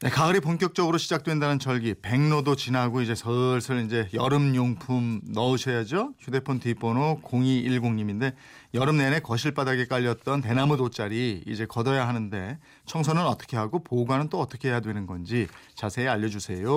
네, 가을이 본격적으로 시작된다는 절기 백로도 지나고 이제 슬슬 이제 여름 용품 넣으셔야죠. 휴대폰 뒷번호 0210님인데 여름 내내 거실 바닥에 깔렸던 대나무 돗자리 이제 걷어야 하는데 청소는 어떻게 하고 보관은 또 어떻게 해야 되는 건지 자세히 알려주세요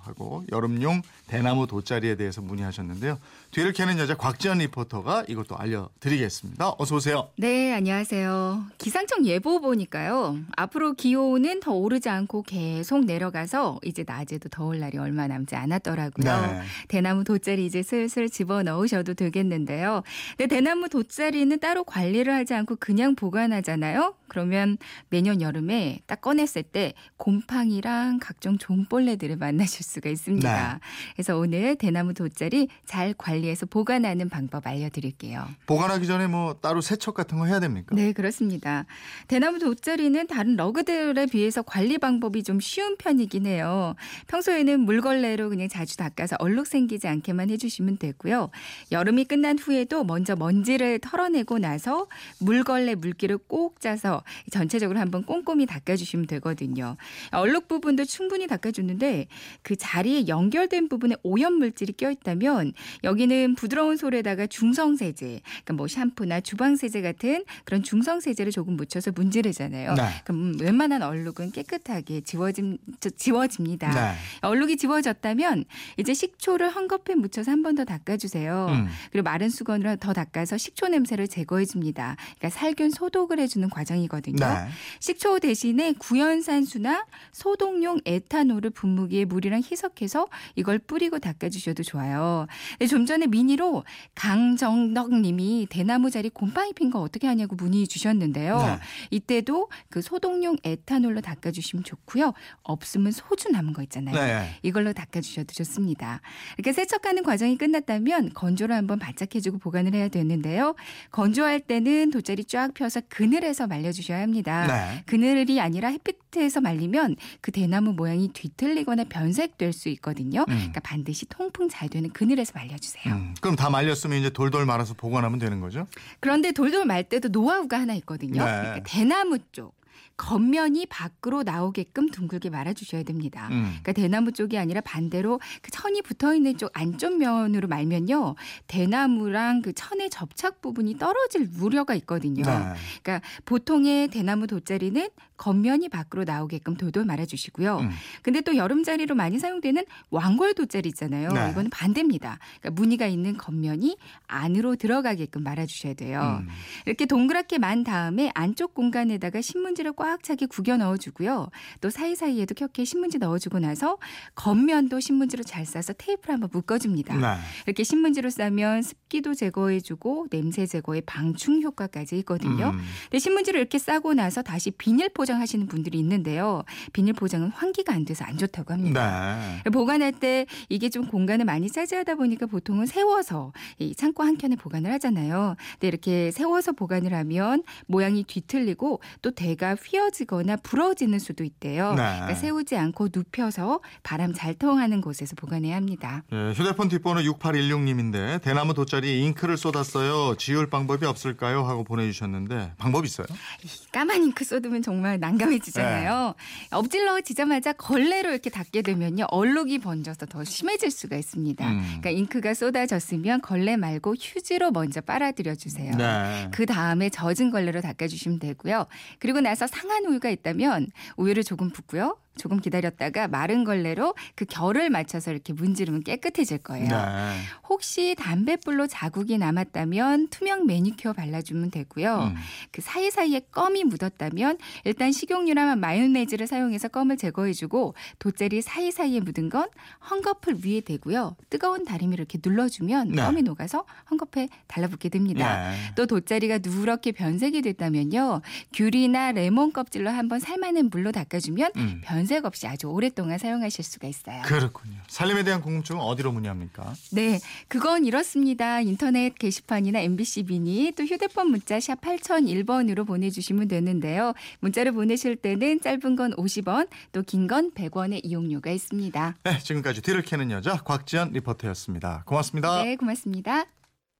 하고 여름용 대나무 돗자리에 대해서 문의하셨는데요. 뒤를 캐는 여자 곽지연 리포터가 이것도 알려드리겠습니다. 어서 오세요. 네, 안녕하세요. 기상청 예보 보니까요. 앞으로 기온은 더 오르지 않고 계속 내려가서 이제 낮에도 더울 날이 얼마 남지 않았더라고요. 네. 대나무 돗자리 이제 슬슬 집어 넣으셔도 되겠는데요. 근데 대나무 돗자리는 따로 관리를 하지 않고 그냥 보관하잖아요. 그러면 내년 여름에 딱 꺼냈을 때 곰팡이랑 각종 종벌레들을 만나실 수가 있습니다. 네. 그래서 오늘 대나무 돗자리 잘 관리해서 보관하는 방법 알려드릴게요. 보관하기 전에 뭐 따로 세척 같은 거 해야 됩니까? 네, 그렇습니다. 대나무 돗자리는 다른 러그들에 비해서 관리 방법이 좀 쉬운 편이긴 해요. 평소에는 물걸레로 그냥 자주 닦아서 얼룩 생기지 않게만 해주시면 되고요. 여름이 끝난 후에도 먼저 먼지를 털어내고 나서 물걸레 물기를 꼭 짜서 전체적으로 한번 꼼꼼히 닦아주시면 되거든요. 얼룩 부분도 충분히 닦아주는데 그 자리에 연결된 부분에 오염 물질이 껴있다면 여기는 부드러운 솔에다가 중성세제, 그러니까 뭐 샴푸나 주방세제 같은 그런 중성세제를 조금 묻혀서 문지르잖아요. 네. 그럼 웬만한 얼룩은 깨끗하게 지워짐, 저- 지워집니다. 네. 얼룩이 지워졌다면 이제 식초를 헝겊에 묻혀서 한 번 더 닦아주세요. 음. 그리고 마른 수건으로 더 닦아서 식초 냄새를 제거해줍니다. 그러니까 살균 소독을 해주는 과정이거든요. 네. 식초 대신에 구연산수나 소독용 에탄올을 분무기에 물이랑 희석해서 이걸 뿌리고 닦아주셔도 좋아요. 좀 전에 미니로 강정덕님이 대나무 자리 곰팡이 핀 거 어떻게 하냐고 문의 주셨는데요. 네. 이때도 그 소독용 에탄올로 닦아주시면 좋고요. 없으면 소주 남은 거 있잖아요. 네. 이걸로 닦아주셔도 좋습니다. 이렇게 세척하는 과정이 끝났다면 건조를 한번 바짝 해주고 보관을 해야 되는데요. 건조할 때는 돗자리 쫙 펴서 그늘에서 말려주셔야 합니다. 네. 그늘이 아니라 햇빛에서 말리면 그 대나무 모양이 뒤틀리거나 변색될 수 있거든요. 음. 그러니까 반드시 통풍 잘 되는 그늘에서 말려주세요. 음, 그럼 다 말렸으면 이제 돌돌 말아서 보관하면 되는 거죠? 그런데 돌돌 말 때도 노하우가 하나 있거든요. 네. 그러니까 대나무 쪽 겉면이 밖으로 나오게끔 둥글게 말아주셔야 됩니다. 음. 그러니까 대나무 쪽이 아니라 반대로 그 천이 붙어 있는 쪽 안쪽 면으로 말면요, 대나무랑 그 천의 접착 부분이 떨어질 우려가 있거든요. 네. 그러니까 보통의 대나무 돗자리는 겉면이 밖으로 나오게끔 돌돌 말아주시고요. 음. 근데 또 여름자리로 많이 사용되는 왕골 돗자리 있잖아요. 네. 이거는 반대입니다. 그러니까 무늬가 있는 겉면이 안으로 들어가게끔 말아주셔야 돼요. 음. 이렇게 동그랗게 만 다음에 안쪽 공간에다가 신문지 를 꽉 차게 구겨 넣어주고요. 또 사이사이에도 켜게 신문지 넣어주고 나서 겉면도 신문지로 잘 싸서 테이프를 한번 묶어줍니다. 네. 이렇게 신문지로 싸면 습기도 제거해주고 냄새 제거에 방충 효과까지 있거든요. 음. 근데 신문지를 이렇게 싸고 나서 다시 비닐 포장하시는 분들이 있는데요. 비닐 포장은 환기가 안 돼서 안 좋다고 합니다. 네. 보관할 때 이게 좀 공간을 많이 차지하다 보니까 보통은 세워서 이 창고 한 켠에 보관을 하잖아요. 근데 이렇게 세워서 보관을 하면 모양이 뒤틀리고 또 대가 휘어지거나 부러지는 수도 있대요. 네. 그러니까 세우지 않고 눕혀서 바람 잘 통하는 곳에서 보관해야 합니다. 예, 휴대폰 뒷번호 6816님인데 대나무 돗자리 잉크를 쏟았어요. 지울 방법이 없을까요? 하고 보내주셨는데 방법 있어요? 이 까만 잉크 쏟으면 정말 난감해지잖아요. 네. 엎질러지자마자 걸레로 이렇게 닦게 되면요 얼룩이 번져서 더 심해질 수가 있습니다. 음. 그러니까 잉크가 쏟아졌으면 걸레 말고 휴지로 먼저 빨아들여 주세요. 네. 그 다음에 젖은 걸레로 닦아주시면 되고요. 그리고 나서 상한 우유가 있다면 우유를 조금 붓고요. 조금 기다렸다가 마른 걸레로 그 결을 맞춰서 이렇게 문지르면 깨끗해질 거예요. 네. 혹시 담뱃불로 자국이 남았다면 투명 매니큐어 발라주면 되고요. 음. 그 사이사이에 껌이 묻었다면 일단 식용유나 마요네즈를 사용해서 껌을 제거해주고 돗자리 사이사이에 묻은 건 헝겊을 위에 대고요. 뜨거운 다리미를 이렇게 눌러주면 네. 껌이 녹아서 헝겊에 달라붙게 됩니다. 네. 또 돗자리가 누렇게 변색이 됐다면요. 귤이나 레몬 껍질로 한번 삶아낸 물로 닦아주면 음. 변색 없이 아주 오랫동안 사용하실 수가 있어요. 그렇군요. 살림에 대한 궁금증은 어디로 문의합니까? 네, 그건 이렇습니다. 인터넷 게시판이나 MBC 미니 또 휴대폰 문자 샵 8001번으로 보내주시면 되는데요. 문자를 보내실 때는 짧은 건 50원, 또 긴 건 100원의 이용료가 있습니다. 네, 지금까지 뒤를 캐는 여자 곽지연 리포터였습니다. 고맙습니다. 네, 고맙습니다.